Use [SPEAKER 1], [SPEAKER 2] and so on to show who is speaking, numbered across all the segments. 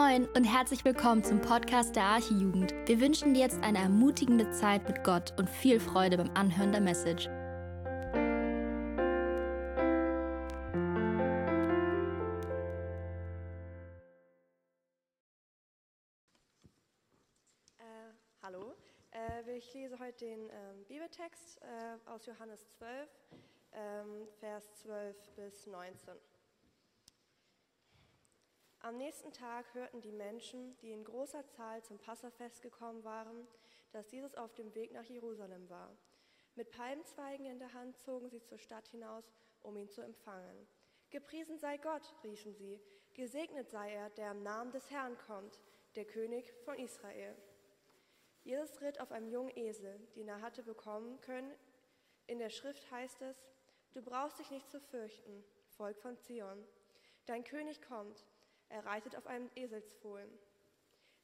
[SPEAKER 1] Moin und herzlich willkommen zum Podcast der Archijugend. Wir wünschen dir jetzt eine ermutigende Zeit mit Gott und viel Freude beim Anhören der Message.
[SPEAKER 2] Äh, hallo, äh, ich lese heute den ähm, Bibeltext äh, aus Johannes 12, ähm, Vers 12 bis 19. Am nächsten Tag hörten die Menschen, die in großer Zahl zum Passafest gekommen waren, dass Jesus auf dem Weg nach Jerusalem war. Mit Palmzweigen in der Hand zogen sie zur Stadt hinaus, um ihn zu empfangen. Gepriesen sei Gott, riefen sie, gesegnet sei er, der im Namen des Herrn kommt, der König von Israel. Jesus ritt auf einem jungen Esel, den er hatte bekommen können. In der Schrift heißt es, du brauchst dich nicht zu fürchten, Volk von Zion. Dein König kommt, er reitet auf einem Eselsfohlen.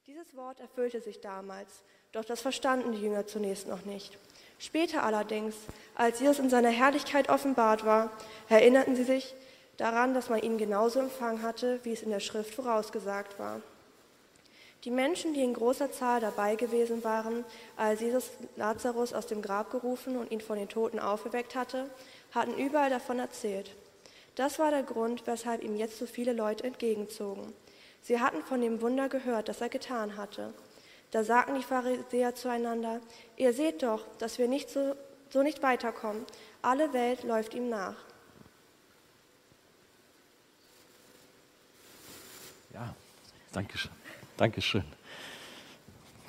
[SPEAKER 2] Dieses Wort erfüllte sich damals, doch das verstanden die Jünger zunächst noch nicht. Später allerdings, als Jesus in seiner Herrlichkeit offenbart war, erinnerten sie sich daran, dass man ihn genauso empfangen hatte, wie es in der Schrift vorausgesagt war. Die Menschen, die in großer Zahl dabei gewesen waren, als Jesus Lazarus aus dem Grab gerufen und ihn von den Toten auferweckt hatte, hatten überall davon erzählt. Das war der Grund, weshalb ihm jetzt so viele Leute entgegenzogen. Sie hatten von dem Wunder gehört, das er getan hatte. Da sagten die Pharisäer zueinander, ihr seht doch, dass wir nicht so, so nicht weiterkommen. Alle Welt läuft ihm nach.
[SPEAKER 3] Ja, danke schön. Dankeschön.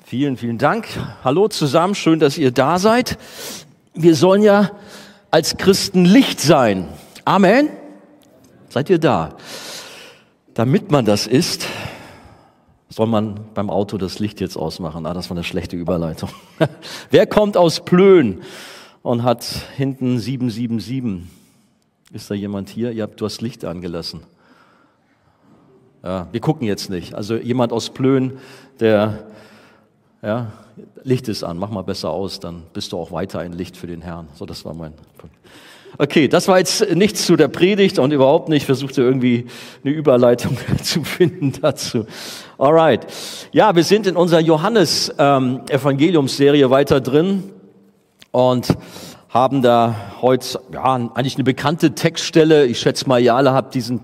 [SPEAKER 3] Vielen, vielen Dank. Hallo zusammen, schön, dass ihr da seid. Wir sollen ja als Christen Licht sein. Amen. Seid ihr da? Damit man das ist, soll man beim Auto das Licht jetzt ausmachen. Ah, das war eine schlechte Überleitung. Wer kommt aus Plön und hat hinten 777? Ist da jemand hier? Ihr du hast Licht angelassen. Ja, wir gucken jetzt nicht. Also jemand aus Plön, der, ja, Licht ist an, mach mal besser aus, dann bist du auch weiter ein Licht für den Herrn. So, das war mein Punkt. Okay, das war jetzt nichts zu der Predigt und überhaupt nicht. Ich versuchte irgendwie eine Überleitung zu finden dazu. Alright. Ja, wir sind in unserer Johannes-Evangeliumsserie ähm, weiter drin und haben da heute ja, eigentlich eine bekannte Textstelle. Ich schätze mal, ihr alle habt diesen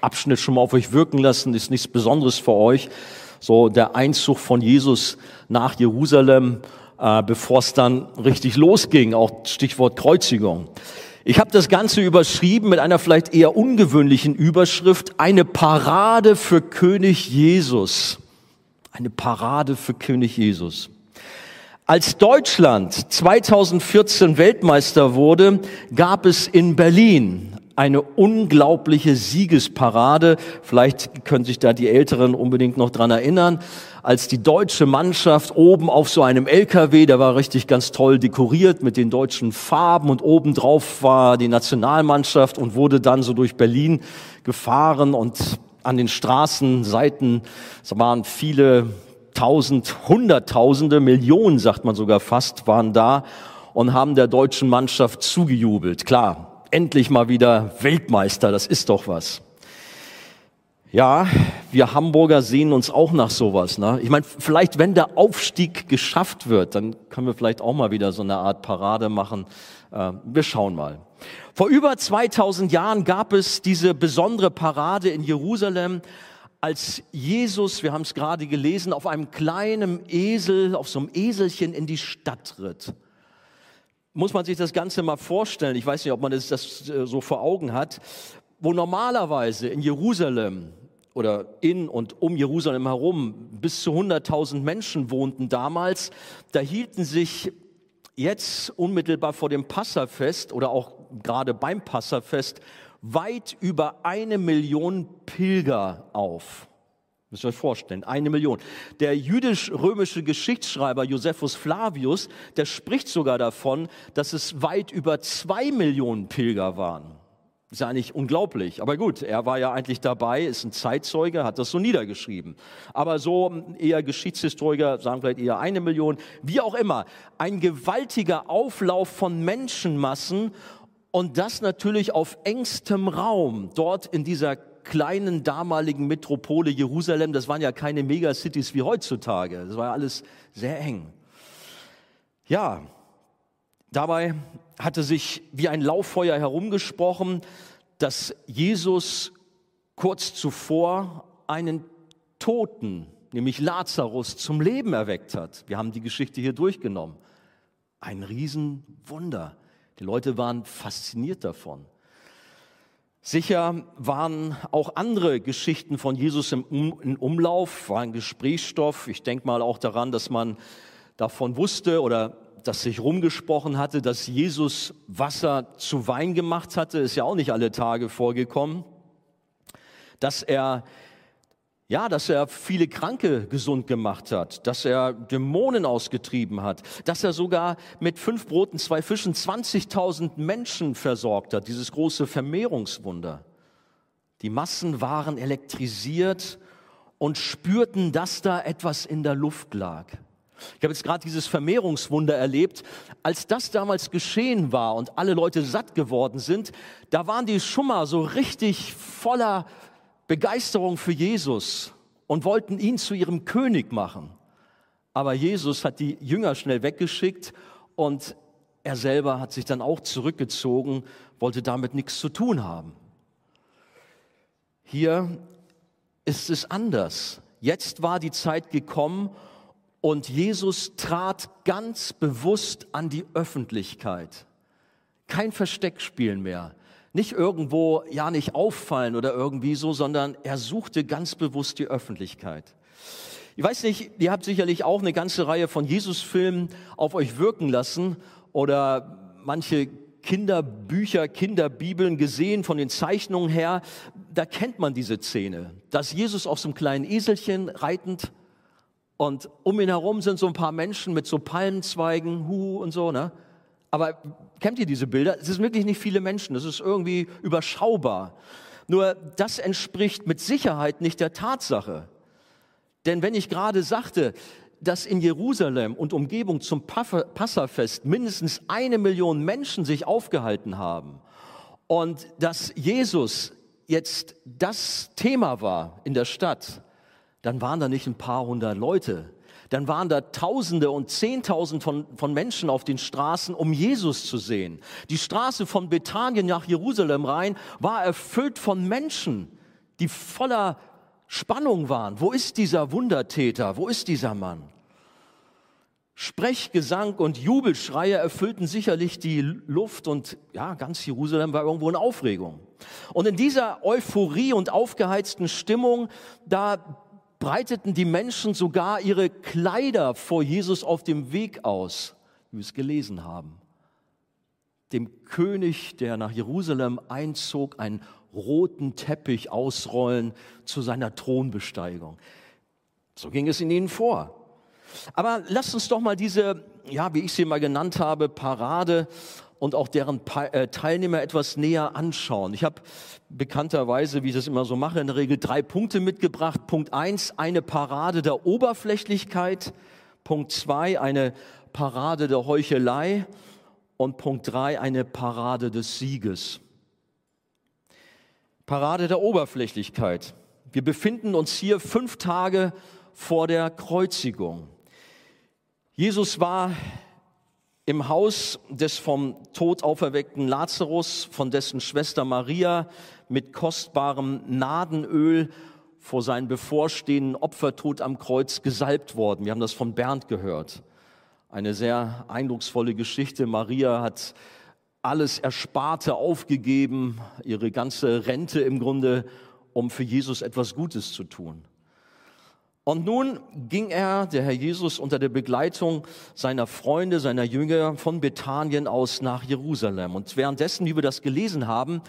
[SPEAKER 3] Abschnitt schon mal auf euch wirken lassen. Ist nichts Besonderes für euch. So der Einzug von Jesus nach Jerusalem äh, bevor es dann richtig losging, auch Stichwort Kreuzigung. Ich habe das Ganze überschrieben mit einer vielleicht eher ungewöhnlichen Überschrift, eine Parade für König Jesus. Eine Parade für König Jesus. Als Deutschland 2014 Weltmeister wurde, gab es in Berlin eine unglaubliche Siegesparade. Vielleicht können sich da die Älteren unbedingt noch dran erinnern, als die deutsche Mannschaft oben auf so einem LKW, der war richtig ganz toll dekoriert mit den deutschen Farben und obendrauf war die Nationalmannschaft und wurde dann so durch Berlin gefahren und an den Straßenseiten, es waren viele tausend, hunderttausende, Millionen, sagt man sogar fast, waren da und haben der deutschen Mannschaft zugejubelt. Klar, endlich mal wieder Weltmeister, das ist doch was. Ja, wir Hamburger sehen uns auch nach sowas. Ne? Ich meine, vielleicht wenn der Aufstieg geschafft wird, dann können wir vielleicht auch mal wieder so eine Art Parade machen. Äh, wir schauen mal. Vor über 2000 Jahren gab es diese besondere Parade in Jerusalem, als Jesus, wir haben es gerade gelesen, auf einem kleinen Esel, auf so einem Eselchen in die Stadt ritt muss man sich das Ganze mal vorstellen. Ich weiß nicht, ob man das, das äh, so vor Augen hat, wo normalerweise in Jerusalem oder in und um Jerusalem herum bis zu 100.000 Menschen wohnten damals, da hielten sich jetzt unmittelbar vor dem Passafest oder auch gerade beim Passafest weit über eine Million Pilger auf. Müsst ihr euch vorstellen, eine Million. Der jüdisch-römische Geschichtsschreiber Josephus Flavius, der spricht sogar davon, dass es weit über zwei Millionen Pilger waren. ist ja eigentlich unglaublich. Aber gut, er war ja eigentlich dabei, ist ein Zeitzeuge, hat das so niedergeschrieben. Aber so eher Geschichtshistoriker sagen vielleicht eher eine Million. Wie auch immer, ein gewaltiger Auflauf von Menschenmassen und das natürlich auf engstem Raum, dort in dieser kleinen damaligen Metropole Jerusalem, das waren ja keine Megacities wie heutzutage. Das war ja alles sehr eng. Ja, dabei hatte sich wie ein Lauffeuer herumgesprochen, dass Jesus kurz zuvor einen Toten, nämlich Lazarus, zum Leben erweckt hat. Wir haben die Geschichte hier durchgenommen. Ein Riesenwunder. Die Leute waren fasziniert davon. Sicher waren auch andere Geschichten von Jesus im, um im Umlauf, waren Gesprächsstoff. Ich denke mal auch daran, dass man davon wusste oder dass sich rumgesprochen hatte, dass Jesus Wasser zu Wein gemacht hatte, ist ja auch nicht alle Tage vorgekommen. Dass er ja, dass er viele Kranke gesund gemacht hat, dass er Dämonen ausgetrieben hat, dass er sogar mit fünf Broten, zwei Fischen 20.000 Menschen versorgt hat, dieses große Vermehrungswunder. Die Massen waren elektrisiert und spürten, dass da etwas in der Luft lag. Ich habe jetzt gerade dieses Vermehrungswunder erlebt. Als das damals geschehen war und alle Leute satt geworden sind, da waren die schon mal so richtig voller Begeisterung für Jesus und wollten ihn zu ihrem König machen. Aber Jesus hat die Jünger schnell weggeschickt und er selber hat sich dann auch zurückgezogen, wollte damit nichts zu tun haben. Hier ist es anders. Jetzt war die Zeit gekommen und Jesus trat ganz bewusst an die Öffentlichkeit. Kein Versteckspielen mehr nicht irgendwo, ja, nicht auffallen oder irgendwie so, sondern er suchte ganz bewusst die Öffentlichkeit. Ich weiß nicht, ihr habt sicherlich auch eine ganze Reihe von Jesus-Filmen auf euch wirken lassen oder manche Kinderbücher, Kinderbibeln gesehen von den Zeichnungen her. Da kennt man diese Szene, dass Jesus auf so einem kleinen Eselchen reitend und um ihn herum sind so ein paar Menschen mit so Palmenzweigen, Hu und so, ne? Aber kennt ihr diese Bilder? Es sind wirklich nicht viele Menschen, es ist irgendwie überschaubar. Nur das entspricht mit Sicherheit nicht der Tatsache. Denn wenn ich gerade sagte, dass in Jerusalem und Umgebung zum Passafest mindestens eine Million Menschen sich aufgehalten haben und dass Jesus jetzt das Thema war in der Stadt, dann waren da nicht ein paar hundert Leute, dann waren da Tausende und Zehntausend von, von Menschen auf den Straßen, um Jesus zu sehen. Die Straße von Bethanien nach Jerusalem rein war erfüllt von Menschen, die voller Spannung waren. Wo ist dieser Wundertäter? Wo ist dieser Mann? Sprechgesang und Jubelschreie erfüllten sicherlich die Luft und ja, ganz Jerusalem war irgendwo in Aufregung. Und in dieser Euphorie und aufgeheizten Stimmung, da breiteten die Menschen sogar ihre Kleider vor Jesus auf dem Weg aus, wie wir es gelesen haben. Dem König, der nach Jerusalem einzog, einen roten Teppich ausrollen zu seiner Thronbesteigung. So ging es in ihnen vor. Aber lasst uns doch mal diese, ja, wie ich sie mal genannt habe, Parade und auch deren äh, Teilnehmer etwas näher anschauen. Ich habe bekannterweise, wie ich das immer so mache, in der Regel drei Punkte mitgebracht. Punkt eins, eine Parade der Oberflächlichkeit. Punkt zwei, eine Parade der Heuchelei. Und Punkt drei, eine Parade des Sieges. Parade der Oberflächlichkeit. Wir befinden uns hier fünf Tage vor der Kreuzigung. Jesus war im Haus des vom Tod auferweckten Lazarus, von dessen Schwester Maria mit kostbarem Nadenöl vor seinen bevorstehenden Opfertod am Kreuz gesalbt worden. Wir haben das von Bernd gehört. Eine sehr eindrucksvolle Geschichte. Maria hat alles Ersparte aufgegeben, ihre ganze Rente im Grunde, um für Jesus etwas Gutes zu tun. Und nun ging er, der Herr Jesus, unter der Begleitung seiner Freunde, seiner Jünger von Bethanien aus nach Jerusalem. Und währenddessen, wie wir das gelesen haben,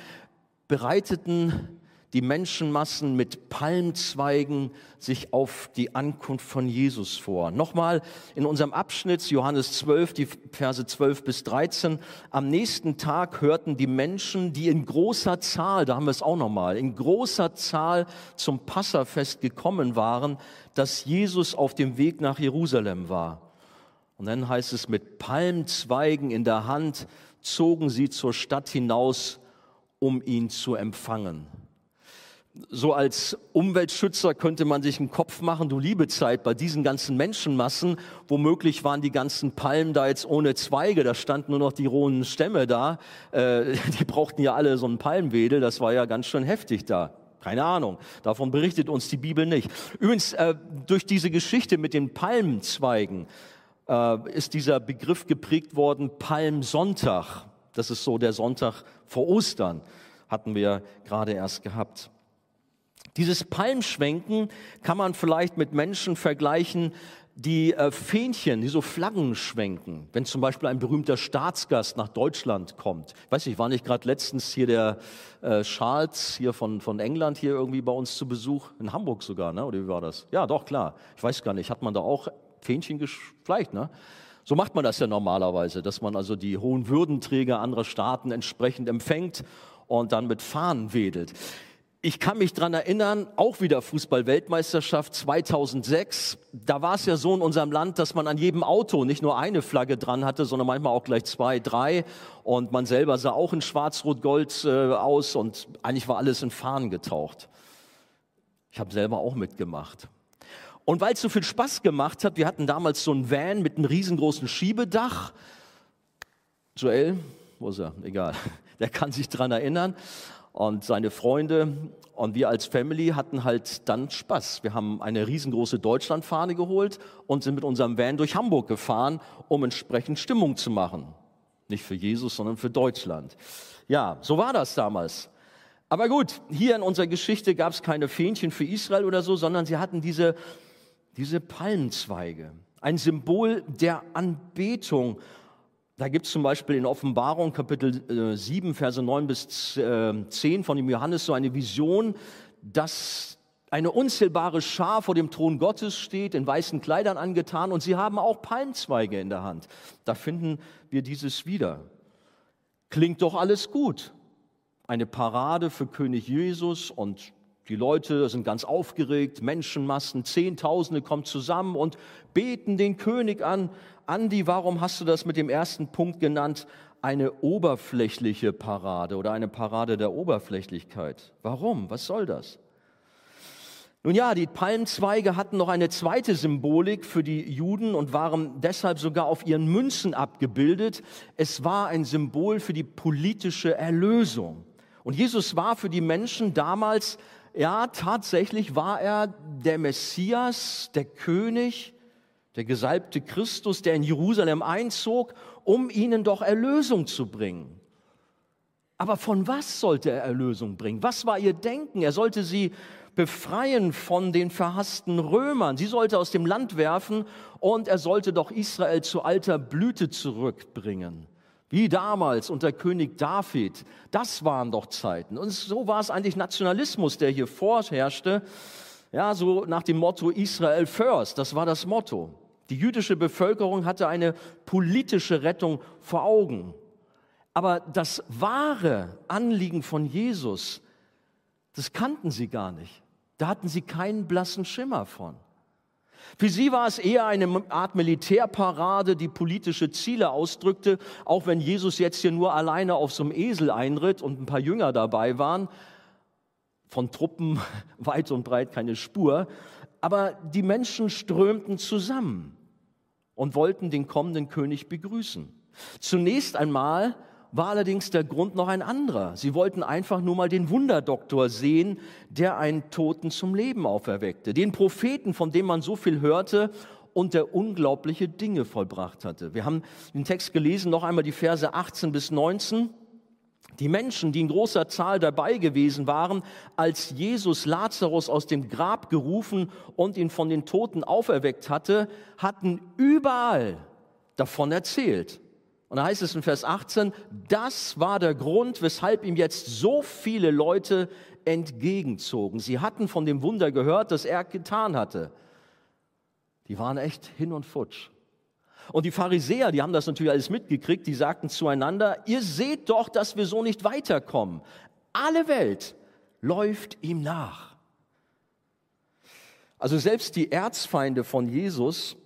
[SPEAKER 3] bereiteten die Menschenmassen mit Palmzweigen sich auf die Ankunft von Jesus vor. Nochmal in unserem Abschnitt Johannes 12, die Verse 12 bis 13. Am nächsten Tag hörten die Menschen, die in großer Zahl, da haben wir es auch nochmal, in großer Zahl zum Passafest gekommen waren, dass Jesus auf dem Weg nach Jerusalem war. Und dann heißt es, mit Palmzweigen in der Hand zogen sie zur Stadt hinaus, um ihn zu empfangen. So als Umweltschützer könnte man sich einen Kopf machen, du liebe Zeit, bei diesen ganzen Menschenmassen, womöglich waren die ganzen Palmen da jetzt ohne Zweige, da standen nur noch die rohen Stämme da, äh, die brauchten ja alle so einen Palmwedel, das war ja ganz schön heftig da. Keine Ahnung, davon berichtet uns die Bibel nicht. Übrigens, äh, durch diese Geschichte mit den Palmzweigen äh, ist dieser Begriff geprägt worden, Palmsonntag. Das ist so der Sonntag vor Ostern, hatten wir gerade erst gehabt. Dieses Palmschwenken kann man vielleicht mit Menschen vergleichen, die äh, Fähnchen, die so Flaggen schwenken. Wenn zum Beispiel ein berühmter Staatsgast nach Deutschland kommt. Ich weiß nicht, war nicht gerade letztens hier der äh, Charles hier von, von England hier irgendwie bei uns zu Besuch? In Hamburg sogar, ne? oder wie war das? Ja, doch, klar. Ich weiß gar nicht, hat man da auch Fähnchen vielleicht, ne? So macht man das ja normalerweise, dass man also die hohen Würdenträger anderer Staaten entsprechend empfängt und dann mit Fahnen wedelt. Ich kann mich dran erinnern, auch wieder Fußball-Weltmeisterschaft 2006. Da war es ja so in unserem Land, dass man an jedem Auto nicht nur eine Flagge dran hatte, sondern manchmal auch gleich zwei, drei. Und man selber sah auch in Schwarz-Rot-Gold äh, aus und eigentlich war alles in Fahnen getaucht. Ich habe selber auch mitgemacht. Und weil es so viel Spaß gemacht hat, wir hatten damals so ein Van mit einem riesengroßen Schiebedach. Joel, wo ist er? Egal. Der kann sich dran erinnern und seine Freunde und wir als Family hatten halt dann Spaß. Wir haben eine riesengroße Deutschlandfahne geholt und sind mit unserem Van durch Hamburg gefahren, um entsprechend Stimmung zu machen. Nicht für Jesus, sondern für Deutschland. Ja, so war das damals. Aber gut, hier in unserer Geschichte gab es keine Fähnchen für Israel oder so, sondern sie hatten diese, diese Palmenzweige. Ein Symbol der Anbetung da gibt es zum Beispiel in Offenbarung Kapitel äh, 7, Verse 9 bis äh, 10 von dem Johannes so eine Vision, dass eine unzählbare Schar vor dem Thron Gottes steht, in weißen Kleidern angetan und sie haben auch Palmzweige in der Hand. Da finden wir dieses wieder. Klingt doch alles gut. Eine Parade für König Jesus und die Leute sind ganz aufgeregt, Menschenmassen, Zehntausende kommen zusammen und beten den König an. Andi, warum hast du das mit dem ersten Punkt genannt? Eine oberflächliche Parade oder eine Parade der Oberflächlichkeit. Warum? Was soll das? Nun ja, die Palmzweige hatten noch eine zweite Symbolik für die Juden und waren deshalb sogar auf ihren Münzen abgebildet. Es war ein Symbol für die politische Erlösung. Und Jesus war für die Menschen damals, ja, tatsächlich war er der Messias, der König, der gesalbte Christus, der in Jerusalem einzog, um ihnen doch Erlösung zu bringen. Aber von was sollte er Erlösung bringen? Was war ihr Denken? Er sollte sie befreien von den verhassten Römern. Sie sollte aus dem Land werfen und er sollte doch Israel zu alter Blüte zurückbringen. Wie damals unter König David. Das waren doch Zeiten. Und so war es eigentlich Nationalismus, der hier vorherrschte. Ja, so nach dem Motto Israel first. Das war das Motto. Die jüdische Bevölkerung hatte eine politische Rettung vor Augen. Aber das wahre Anliegen von Jesus, das kannten sie gar nicht. Da hatten sie keinen blassen Schimmer von. Für sie war es eher eine Art Militärparade, die politische Ziele ausdrückte, auch wenn Jesus jetzt hier nur alleine auf so einem Esel einritt und ein paar Jünger dabei waren. Von Truppen weit und breit keine Spur. Aber die Menschen strömten zusammen und wollten den kommenden König begrüßen. Zunächst einmal war allerdings der Grund noch ein anderer. Sie wollten einfach nur mal den Wunderdoktor sehen, der einen Toten zum Leben auferweckte, den Propheten, von dem man so viel hörte und der unglaubliche Dinge vollbracht hatte. Wir haben den Text gelesen, noch einmal die Verse 18 bis 19. Die Menschen, die in großer Zahl dabei gewesen waren, als Jesus Lazarus aus dem Grab gerufen und ihn von den Toten auferweckt hatte, hatten überall davon erzählt. Und da heißt es in Vers 18, das war der Grund, weshalb ihm jetzt so viele Leute entgegenzogen. Sie hatten von dem Wunder gehört, das er getan hatte. Die waren echt hin und futsch. Und die Pharisäer, die haben das natürlich alles mitgekriegt, die sagten zueinander, ihr seht doch, dass wir so nicht weiterkommen. Alle Welt läuft ihm nach. Also selbst die Erzfeinde von Jesus,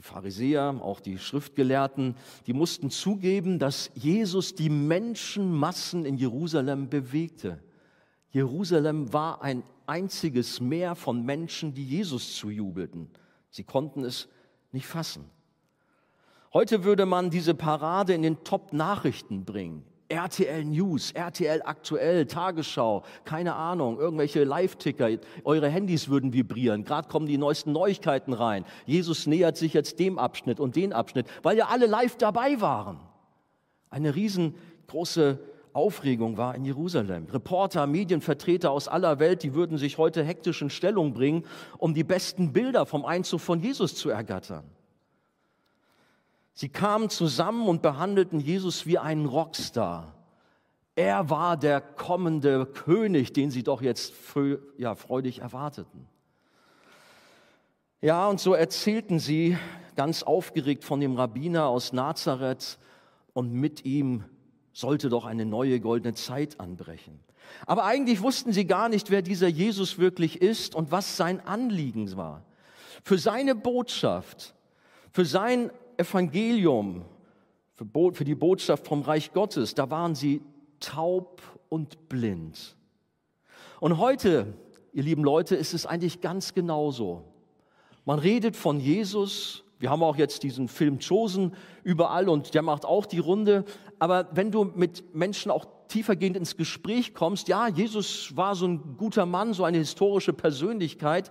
[SPEAKER 3] die Pharisäer, auch die Schriftgelehrten, die mussten zugeben, dass Jesus die Menschenmassen in Jerusalem bewegte. Jerusalem war ein einziges Meer von Menschen, die Jesus zujubelten. Sie konnten es nicht fassen. Heute würde man diese Parade in den Top-Nachrichten bringen. RTL News, RTL Aktuell, Tagesschau, keine Ahnung, irgendwelche Live-Ticker, eure Handys würden vibrieren, gerade kommen die neuesten Neuigkeiten rein. Jesus nähert sich jetzt dem Abschnitt und den Abschnitt, weil ja alle live dabei waren. Eine riesengroße Aufregung war in Jerusalem. Reporter, Medienvertreter aus aller Welt, die würden sich heute hektisch in Stellung bringen, um die besten Bilder vom Einzug von Jesus zu ergattern. Sie kamen zusammen und behandelten Jesus wie einen Rockstar. Er war der kommende König, den sie doch jetzt ja, freudig erwarteten. Ja, und so erzählten sie ganz aufgeregt von dem Rabbiner aus Nazareth und mit ihm sollte doch eine neue goldene Zeit anbrechen. Aber eigentlich wussten sie gar nicht, wer dieser Jesus wirklich ist und was sein Anliegen war. Für seine Botschaft, für sein Evangelium, für, die Botschaft vom Reich Gottes, da waren sie taub und blind. Und heute, ihr lieben Leute, ist es eigentlich ganz genauso. Man redet von Jesus, wir haben auch jetzt diesen Film Chosen überall und der macht auch die Runde. Aber wenn du mit Menschen auch tiefergehend ins Gespräch kommst, ja, Jesus war so ein guter Mann, so eine historische Persönlichkeit,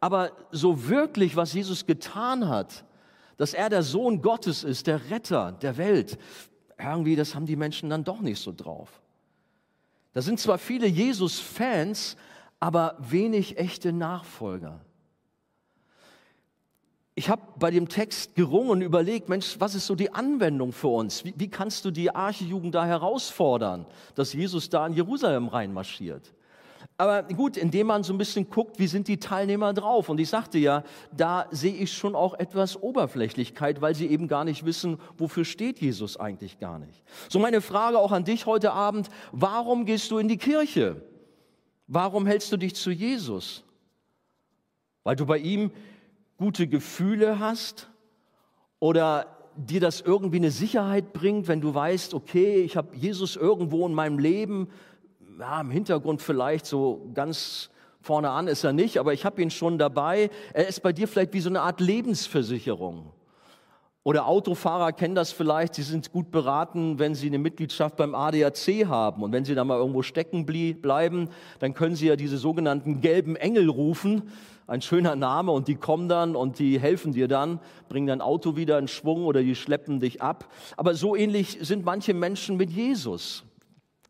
[SPEAKER 3] aber so wirklich, was Jesus getan hat, dass er der Sohn Gottes ist, der Retter der Welt. Irgendwie, das haben die Menschen dann doch nicht so drauf. Da sind zwar viele Jesus-Fans, aber wenig echte Nachfolger. Ich habe bei dem Text gerungen und überlegt, Mensch, was ist so die Anwendung für uns? Wie, wie kannst du die Archejugend da herausfordern, dass Jesus da in Jerusalem reinmarschiert? Aber gut, indem man so ein bisschen guckt, wie sind die Teilnehmer drauf? Und ich sagte ja, da sehe ich schon auch etwas Oberflächlichkeit, weil sie eben gar nicht wissen, wofür steht Jesus eigentlich gar nicht. So meine Frage auch an dich heute Abend, warum gehst du in die Kirche? Warum hältst du dich zu Jesus? Weil du bei ihm gute Gefühle hast? Oder dir das irgendwie eine Sicherheit bringt, wenn du weißt, okay, ich habe Jesus irgendwo in meinem Leben, ja, im Hintergrund vielleicht so ganz vorne an ist er nicht, aber ich habe ihn schon dabei. Er ist bei dir vielleicht wie so eine Art Lebensversicherung. Oder Autofahrer kennen das vielleicht, sie sind gut beraten, wenn sie eine Mitgliedschaft beim ADAC haben. Und wenn sie da mal irgendwo stecken bleiben, dann können sie ja diese sogenannten gelben Engel rufen. Ein schöner Name und die kommen dann und die helfen dir dann, bringen dein Auto wieder in Schwung oder die schleppen dich ab. Aber so ähnlich sind manche Menschen mit Jesus.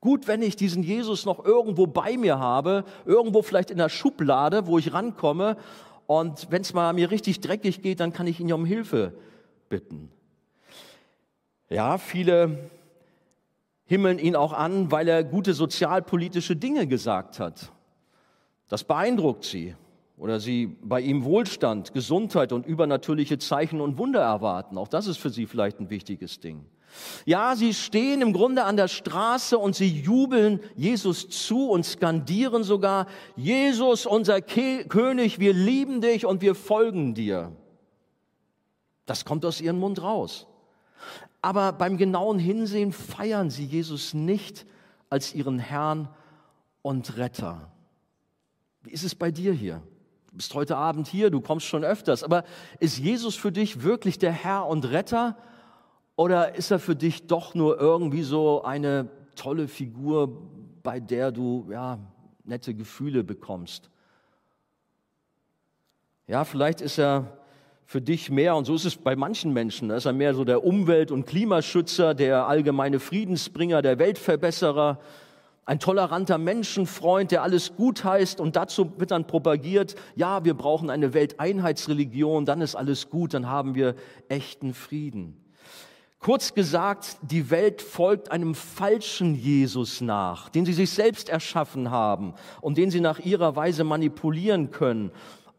[SPEAKER 3] Gut, wenn ich diesen Jesus noch irgendwo bei mir habe, irgendwo vielleicht in der Schublade, wo ich rankomme. Und wenn es mal mir richtig dreckig geht, dann kann ich ihn um Hilfe bitten. Ja, viele himmeln ihn auch an, weil er gute sozialpolitische Dinge gesagt hat. Das beeindruckt sie. Oder sie bei ihm Wohlstand, Gesundheit und übernatürliche Zeichen und Wunder erwarten. Auch das ist für sie vielleicht ein wichtiges Ding. Ja, sie stehen im Grunde an der Straße und sie jubeln Jesus zu und skandieren sogar, Jesus, unser Ke König, wir lieben dich und wir folgen dir. Das kommt aus ihrem Mund raus. Aber beim genauen Hinsehen feiern sie Jesus nicht als ihren Herrn und Retter. Wie ist es bei dir hier? Du bist heute Abend hier, du kommst schon öfters, aber ist Jesus für dich wirklich der Herr und Retter? Oder ist er für dich doch nur irgendwie so eine tolle Figur, bei der du ja, nette Gefühle bekommst? Ja, vielleicht ist er für dich mehr, und so ist es bei manchen Menschen, da ist er mehr so der Umwelt- und Klimaschützer, der allgemeine Friedensbringer, der Weltverbesserer, ein toleranter Menschenfreund, der alles gut heißt und dazu wird dann propagiert, ja, wir brauchen eine Welteinheitsreligion, dann ist alles gut, dann haben wir echten Frieden. Kurz gesagt, die Welt folgt einem falschen Jesus nach, den sie sich selbst erschaffen haben und den sie nach ihrer Weise manipulieren können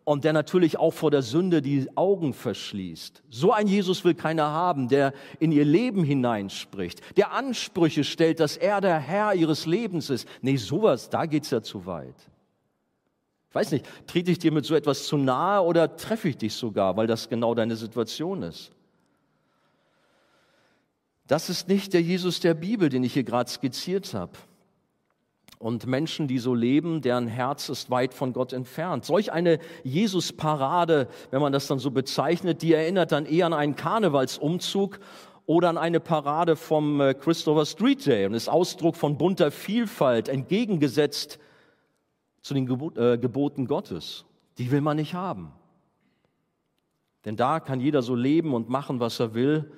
[SPEAKER 3] und der natürlich auch vor der Sünde die Augen verschließt. So ein Jesus will keiner haben, der in ihr Leben hineinspricht, der Ansprüche stellt, dass er der Herr ihres Lebens ist. Nee, sowas, da geht's ja zu weit. Ich weiß nicht, trete ich dir mit so etwas zu nahe oder treffe ich dich sogar, weil das genau deine Situation ist? Das ist nicht der Jesus der Bibel, den ich hier gerade skizziert habe. und Menschen, die so leben, deren Herz ist weit von Gott entfernt. Solch eine Jesus-Parade, wenn man das dann so bezeichnet, die erinnert dann eher an einen Karnevalsumzug oder an eine Parade vom äh, Christopher Street Day und ist Ausdruck von bunter Vielfalt, entgegengesetzt zu den äh, Geboten Gottes. Die will man nicht haben. Denn da kann jeder so leben und machen, was er will.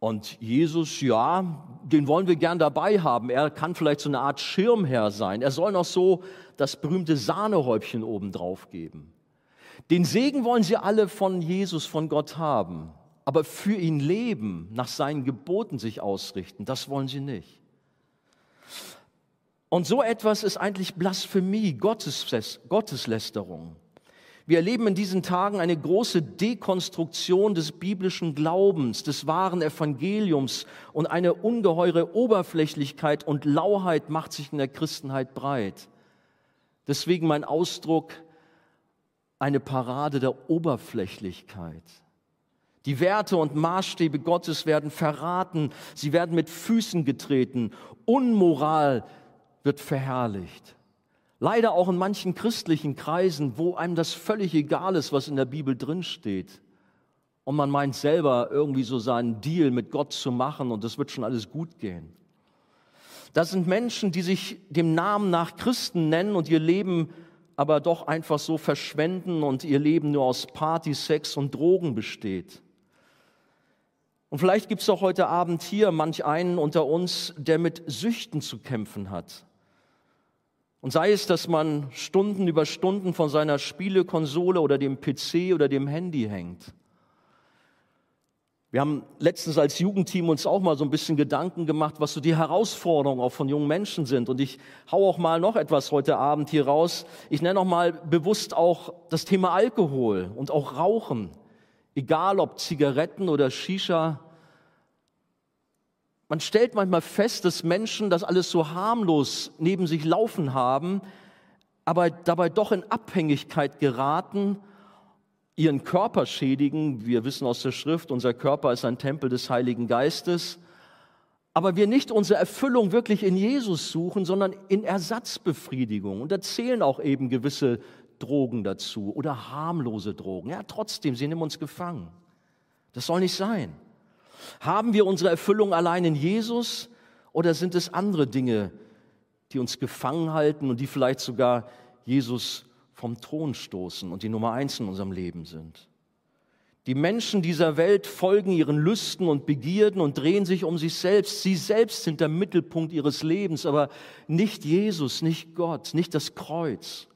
[SPEAKER 3] Und Jesus, ja, den wollen wir gern dabei haben. Er kann vielleicht so eine Art Schirmherr sein. Er soll noch so das berühmte Sahnehäubchen obendrauf geben. Den Segen wollen sie alle von Jesus, von Gott haben. Aber für ihn leben, nach seinen Geboten sich ausrichten, das wollen sie nicht. Und so etwas ist eigentlich Blasphemie, Gotteslästerung. Wir erleben in diesen Tagen eine große Dekonstruktion des biblischen Glaubens, des wahren Evangeliums und eine ungeheure Oberflächlichkeit und Lauheit macht sich in der Christenheit breit. Deswegen mein Ausdruck, eine Parade der Oberflächlichkeit. Die Werte und Maßstäbe Gottes werden verraten, sie werden mit Füßen getreten, Unmoral wird verherrlicht. Leider auch in manchen christlichen Kreisen, wo einem das völlig egal ist, was in der Bibel drinsteht. Und man meint selber irgendwie so seinen Deal mit Gott zu machen und es wird schon alles gut gehen. Das sind Menschen, die sich dem Namen nach Christen nennen und ihr Leben aber doch einfach so verschwenden und ihr Leben nur aus Party, Sex und Drogen besteht. Und vielleicht gibt es auch heute Abend hier manch einen unter uns, der mit Süchten zu kämpfen hat. Und sei es, dass man Stunden über Stunden von seiner Spielekonsole oder dem PC oder dem Handy hängt. Wir haben letztens als Jugendteam uns auch mal so ein bisschen Gedanken gemacht, was so die Herausforderungen auch von jungen Menschen sind. Und ich hau auch mal noch etwas heute Abend hier raus. Ich nenne auch mal bewusst auch das Thema Alkohol und auch Rauchen. Egal ob Zigaretten oder Shisha, man stellt manchmal fest, dass Menschen das alles so harmlos neben sich laufen haben, aber dabei doch in Abhängigkeit geraten, ihren Körper schädigen. Wir wissen aus der Schrift, unser Körper ist ein Tempel des Heiligen Geistes. Aber wir nicht unsere Erfüllung wirklich in Jesus suchen, sondern in Ersatzbefriedigung. Und da zählen auch eben gewisse Drogen dazu oder harmlose Drogen. Ja, trotzdem, sie nehmen uns gefangen. Das soll nicht sein. Haben wir unsere Erfüllung allein in Jesus oder sind es andere Dinge, die uns gefangen halten und die vielleicht sogar Jesus vom Thron stoßen und die Nummer eins in unserem Leben sind? Die Menschen dieser Welt folgen ihren Lüsten und Begierden und drehen sich um sich selbst. Sie selbst sind der Mittelpunkt ihres Lebens, aber nicht Jesus, nicht Gott, nicht das Kreuz.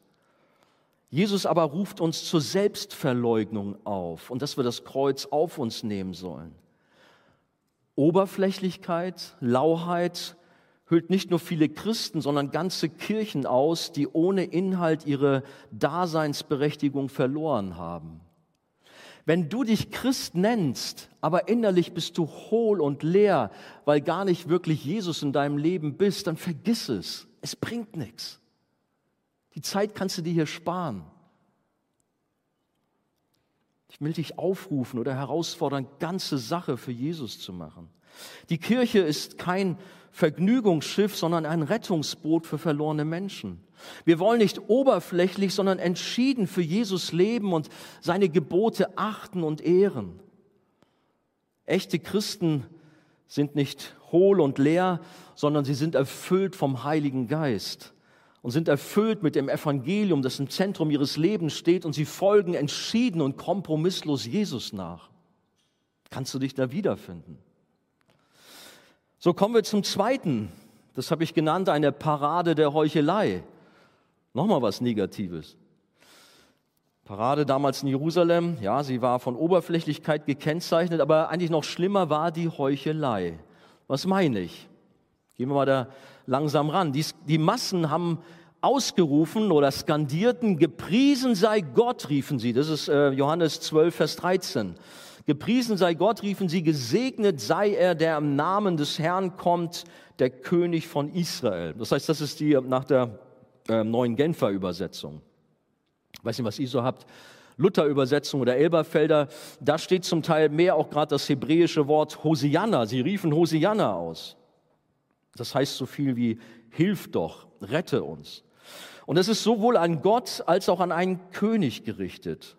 [SPEAKER 3] Jesus aber ruft uns zur Selbstverleugnung auf und dass wir das Kreuz auf uns nehmen sollen. Oberflächlichkeit, Lauheit hüllt nicht nur viele Christen, sondern ganze Kirchen aus, die ohne Inhalt ihre Daseinsberechtigung verloren haben. Wenn du dich Christ nennst, aber innerlich bist du hohl und leer, weil gar nicht wirklich Jesus in deinem Leben bist, dann vergiss es. Es bringt nichts. Die Zeit kannst du dir hier sparen. Ich will dich aufrufen oder herausfordern, ganze Sache für Jesus zu machen. Die Kirche ist kein Vergnügungsschiff, sondern ein Rettungsboot für verlorene Menschen. Wir wollen nicht oberflächlich, sondern entschieden für Jesus leben und seine Gebote achten und ehren. Echte Christen sind nicht hohl und leer, sondern sie sind erfüllt vom Heiligen Geist und sind erfüllt mit dem Evangelium, das im Zentrum ihres Lebens steht und sie folgen entschieden und kompromisslos Jesus nach. Kannst du dich da wiederfinden? So kommen wir zum zweiten. Das habe ich genannt, eine Parade der Heuchelei. Nochmal was Negatives. Parade damals in Jerusalem, ja, sie war von Oberflächlichkeit gekennzeichnet, aber eigentlich noch schlimmer war die Heuchelei. Was meine ich? Gehen wir mal da langsam ran. Die, die Massen haben ausgerufen oder skandierten, gepriesen sei Gott, riefen sie. Das ist äh, Johannes 12, Vers 13. Gepriesen sei Gott, riefen sie, gesegnet sei er, der im Namen des Herrn kommt, der König von Israel. Das heißt, das ist die nach der äh, neuen Genfer Übersetzung. Ich weiß nicht, was ihr so habt. Luther-Übersetzung oder Elberfelder, da steht zum Teil mehr auch gerade das hebräische Wort Hosianna. Sie riefen Hosianna aus. Das heißt so viel wie hilf doch, rette uns. Und es ist sowohl an Gott als auch an einen König gerichtet.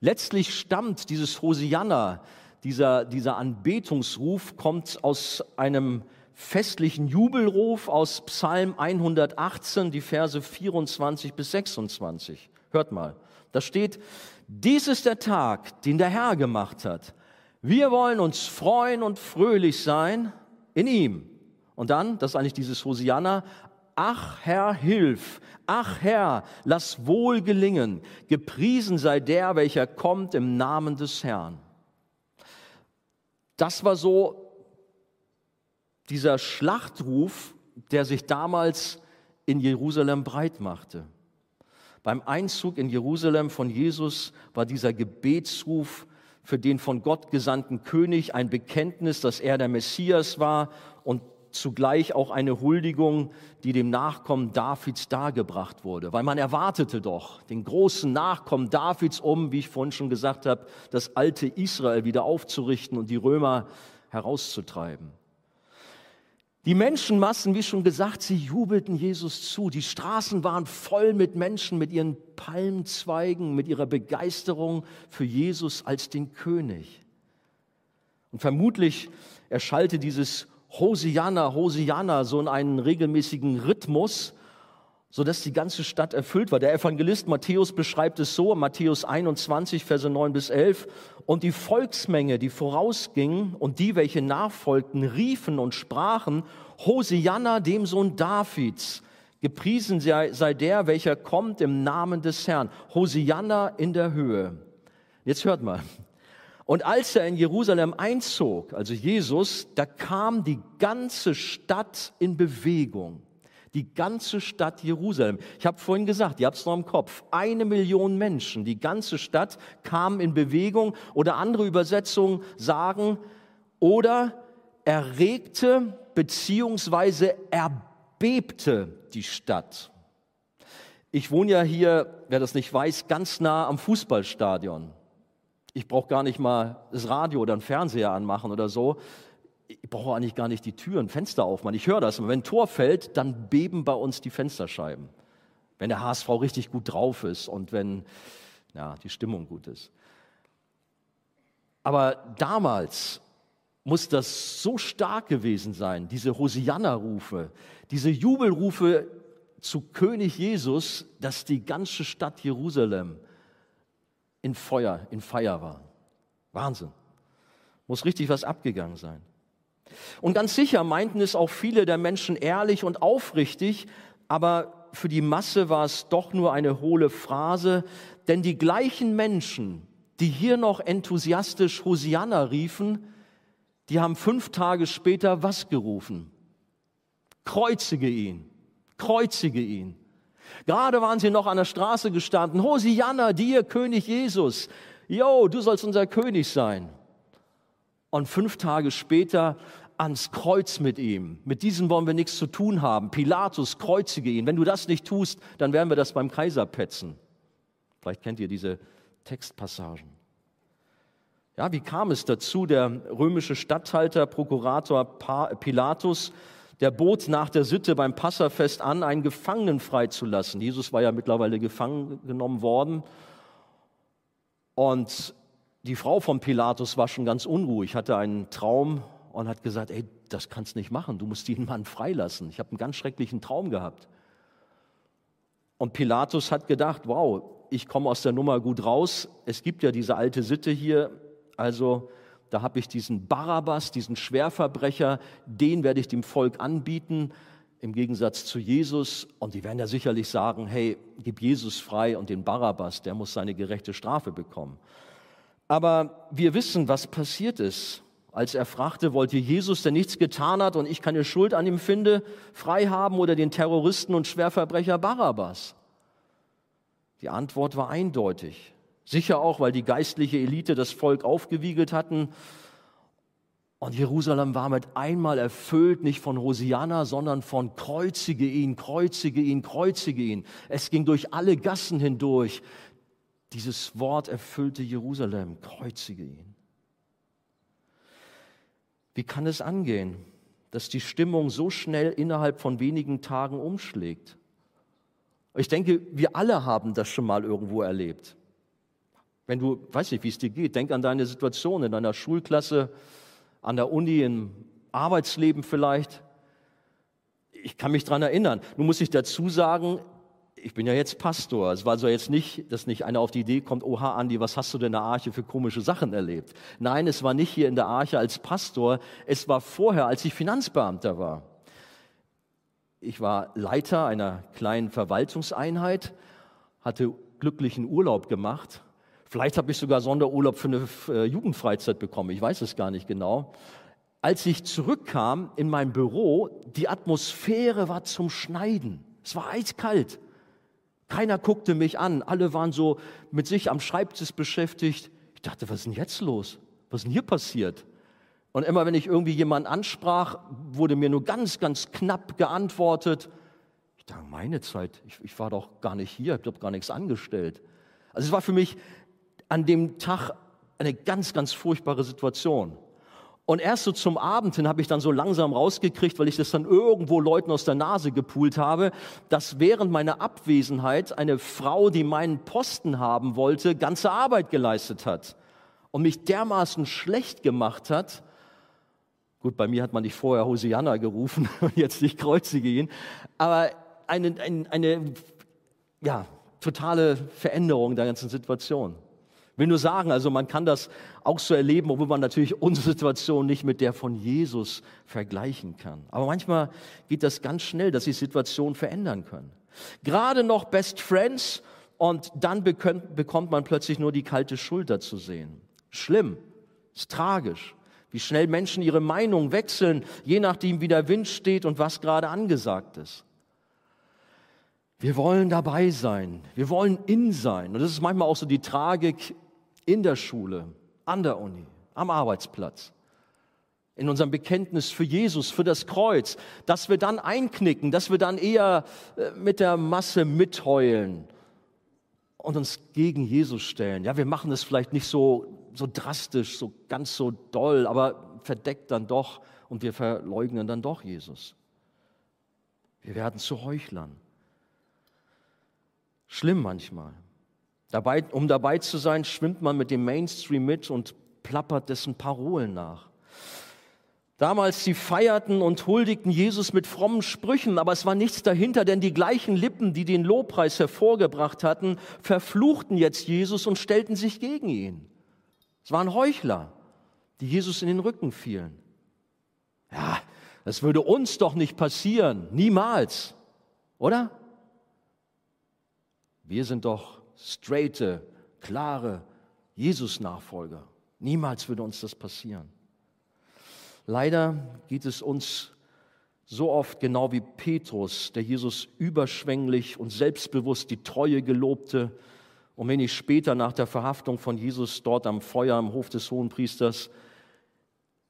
[SPEAKER 3] Letztlich stammt dieses Hosianna, dieser, dieser Anbetungsruf, kommt aus einem festlichen Jubelruf aus Psalm 118, die Verse 24 bis 26. Hört mal, da steht, dies ist der Tag, den der Herr gemacht hat. Wir wollen uns freuen und fröhlich sein in ihm. Und dann, das ist eigentlich dieses Hosianna, ach Herr, hilf, ach Herr, lass wohl gelingen, gepriesen sei der, welcher kommt im Namen des Herrn. Das war so dieser Schlachtruf, der sich damals in Jerusalem breit machte. Beim Einzug in Jerusalem von Jesus war dieser Gebetsruf für den von Gott gesandten König ein Bekenntnis, dass er der Messias war und zugleich auch eine Huldigung, die dem Nachkommen Davids dargebracht wurde. Weil man erwartete doch den großen Nachkommen Davids, um, wie ich vorhin schon gesagt habe, das alte Israel wieder aufzurichten und die Römer herauszutreiben. Die Menschenmassen, wie schon gesagt, sie jubelten Jesus zu. Die Straßen waren voll mit Menschen, mit ihren Palmzweigen, mit ihrer Begeisterung für Jesus als den König. Und vermutlich erschallte dieses Hosianna, Hosianna so in einen regelmäßigen Rhythmus, sodass die ganze Stadt erfüllt war. Der Evangelist Matthäus beschreibt es so, Matthäus 21, Verse 9 bis 11. Und die Volksmenge, die vorausging und die, welche nachfolgten, riefen und sprachen, Hosianna, dem Sohn Davids. Gepriesen sei, sei der, welcher kommt im Namen des Herrn. Hosianna in der Höhe. Jetzt hört mal. Und als er in Jerusalem einzog, also Jesus, da kam die ganze Stadt in Bewegung. Die ganze Stadt Jerusalem. Ich habe vorhin gesagt, ihr habt es noch im Kopf, eine Million Menschen, die ganze Stadt kam in Bewegung oder andere Übersetzungen sagen, oder erregte beziehungsweise erbebte die Stadt. Ich wohne ja hier, wer das nicht weiß, ganz nah am Fußballstadion. Ich brauche gar nicht mal das Radio oder den Fernseher anmachen oder so ich brauche eigentlich gar nicht die Türen, Fenster aufmachen. Ich höre das. Wenn ein Tor fällt, dann beben bei uns die Fensterscheiben. Wenn der HSV richtig gut drauf ist und wenn ja, die Stimmung gut ist. Aber damals muss das so stark gewesen sein, diese Hosianna-Rufe, diese Jubelrufe zu König Jesus, dass die ganze Stadt Jerusalem in Feuer, in Feier war. Wahnsinn. Muss richtig was abgegangen sein. Und ganz sicher meinten es auch viele der Menschen ehrlich und aufrichtig, aber für die Masse war es doch nur eine hohle Phrase, denn die gleichen Menschen, die hier noch enthusiastisch Hosianna riefen, die haben fünf Tage später was gerufen? Kreuzige ihn, kreuzige ihn. Gerade waren sie noch an der Straße gestanden. Hosianna, dir, König Jesus. Jo, du sollst unser König sein und fünf Tage später ans Kreuz mit ihm. Mit diesem wollen wir nichts zu tun haben. Pilatus, kreuzige ihn. Wenn du das nicht tust, dann werden wir das beim Kaiser petzen. Vielleicht kennt ihr diese Textpassagen. Ja, wie kam es dazu? Der römische Statthalter, Prokurator Pilatus, der bot nach der Sitte beim Passafest an, einen Gefangenen freizulassen. Jesus war ja mittlerweile gefangen genommen worden. Und die Frau von Pilatus war schon ganz unruhig, hatte einen Traum und hat gesagt, ey, das kannst nicht machen, du musst diesen Mann freilassen. Ich habe einen ganz schrecklichen Traum gehabt. Und Pilatus hat gedacht, wow, ich komme aus der Nummer gut raus. Es gibt ja diese alte Sitte hier, also da habe ich diesen Barabbas, diesen Schwerverbrecher, den werde ich dem Volk anbieten, im Gegensatz zu Jesus. Und die werden ja sicherlich sagen, hey, gib Jesus frei und den Barabbas, der muss seine gerechte Strafe bekommen. Aber wir wissen, was passiert ist, als er fragte, wollt ihr Jesus, der nichts getan hat und ich keine Schuld an ihm finde, frei haben oder den Terroristen und Schwerverbrecher Barabbas? Die Antwort war eindeutig. Sicher auch, weil die geistliche Elite das Volk aufgewiegelt hatten. Und Jerusalem war mit einmal erfüllt, nicht von Hosianna, sondern von Kreuzige ihn, Kreuzige ihn, Kreuzige ihn. Es ging durch alle Gassen hindurch. Dieses Wort erfüllte Jerusalem, kreuzige ihn. Wie kann es angehen, dass die Stimmung so schnell innerhalb von wenigen Tagen umschlägt. Ich denke, wir alle haben das schon mal irgendwo erlebt. Wenn du, weiß nicht, wie es dir geht, denk an deine Situation in deiner Schulklasse, an der Uni, im Arbeitsleben vielleicht. Ich kann mich daran erinnern. Nun muss ich dazu sagen, ich bin ja jetzt Pastor. Es war also jetzt nicht, dass nicht einer auf die Idee kommt, oha, Andi, was hast du denn in der Arche für komische Sachen erlebt? Nein, es war nicht hier in der Arche als Pastor, es war vorher, als ich Finanzbeamter war. Ich war Leiter einer kleinen Verwaltungseinheit, hatte glücklichen Urlaub gemacht. Vielleicht habe ich sogar Sonderurlaub für eine äh, Jugendfreizeit bekommen, ich weiß es gar nicht genau. Als ich zurückkam in mein Büro, die Atmosphäre war zum Schneiden. Es war eiskalt. Keiner guckte mich an. Alle waren so mit sich am Schreibtisch beschäftigt. Ich dachte, was ist denn jetzt los? Was ist denn hier passiert? Und immer wenn ich irgendwie jemanden ansprach, wurde mir nur ganz, ganz knapp geantwortet. Ich dachte, meine Zeit, ich, ich war doch gar nicht hier, ich habe gar nichts angestellt. Also es war für mich an dem Tag eine ganz, ganz furchtbare Situation. Und erst so zum Abend hin habe ich dann so langsam rausgekriegt, weil ich das dann irgendwo Leuten aus der Nase gepult habe, dass während meiner Abwesenheit eine Frau, die meinen Posten haben wollte, ganze Arbeit geleistet hat und mich dermaßen schlecht gemacht hat. Gut, bei mir hat man nicht vorher Hosianna gerufen und jetzt nicht kreuzige ihn, aber eine, eine, eine ja, totale Veränderung der ganzen Situation will nur sagen, also man kann das auch so erleben, obwohl man natürlich unsere Situation nicht mit der von Jesus vergleichen kann. Aber manchmal geht das ganz schnell, dass sich Situationen verändern können. Gerade noch Best Friends und dann bekommt man plötzlich nur die kalte Schulter zu sehen. Schlimm, ist tragisch, wie schnell Menschen ihre Meinung wechseln, je nachdem, wie der Wind steht und was gerade angesagt ist. Wir wollen dabei sein. Wir wollen in sein. Und das ist manchmal auch so die Tragik in der Schule, an der Uni, am Arbeitsplatz, in unserem Bekenntnis für Jesus, für das Kreuz, dass wir dann einknicken, dass wir dann eher äh, mit der Masse mitheulen und uns gegen Jesus stellen. Ja, wir machen es vielleicht nicht so, so drastisch, so ganz so doll, aber verdeckt dann doch und wir verleugnen dann doch Jesus. Wir werden zu Heuchlern. Schlimm manchmal. Dabei, um dabei zu sein, schwimmt man mit dem Mainstream mit und plappert dessen Parolen nach. Damals, sie feierten und huldigten Jesus mit frommen Sprüchen, aber es war nichts dahinter, denn die gleichen Lippen, die den Lobpreis hervorgebracht hatten, verfluchten jetzt Jesus und stellten sich gegen ihn. Es waren Heuchler, die Jesus in den Rücken fielen. Ja, das würde uns doch nicht passieren, niemals, oder? Wir sind doch straighte, klare Jesus-Nachfolger. Niemals würde uns das passieren. Leider geht es uns so oft genau wie Petrus, der Jesus überschwänglich und selbstbewusst die Treue gelobte und wenig später nach der Verhaftung von Jesus dort am Feuer am Hof des Hohenpriesters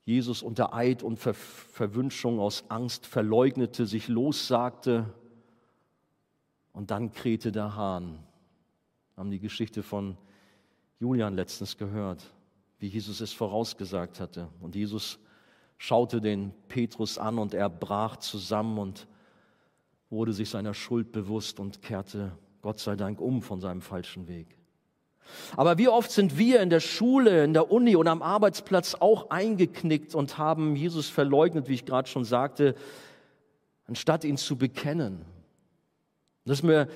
[SPEAKER 3] Jesus unter Eid und Ver Verwünschung aus Angst verleugnete, sich lossagte und dann krähte der Hahn haben die Geschichte von Julian letztens gehört, wie Jesus es vorausgesagt hatte. Und Jesus schaute den Petrus an und er brach zusammen und wurde sich seiner Schuld bewusst und kehrte Gott sei Dank um von seinem falschen Weg. Aber wie oft sind wir in der Schule, in der Uni oder am Arbeitsplatz auch eingeknickt und haben Jesus verleugnet, wie ich gerade schon sagte, anstatt ihn zu bekennen. Das ist mir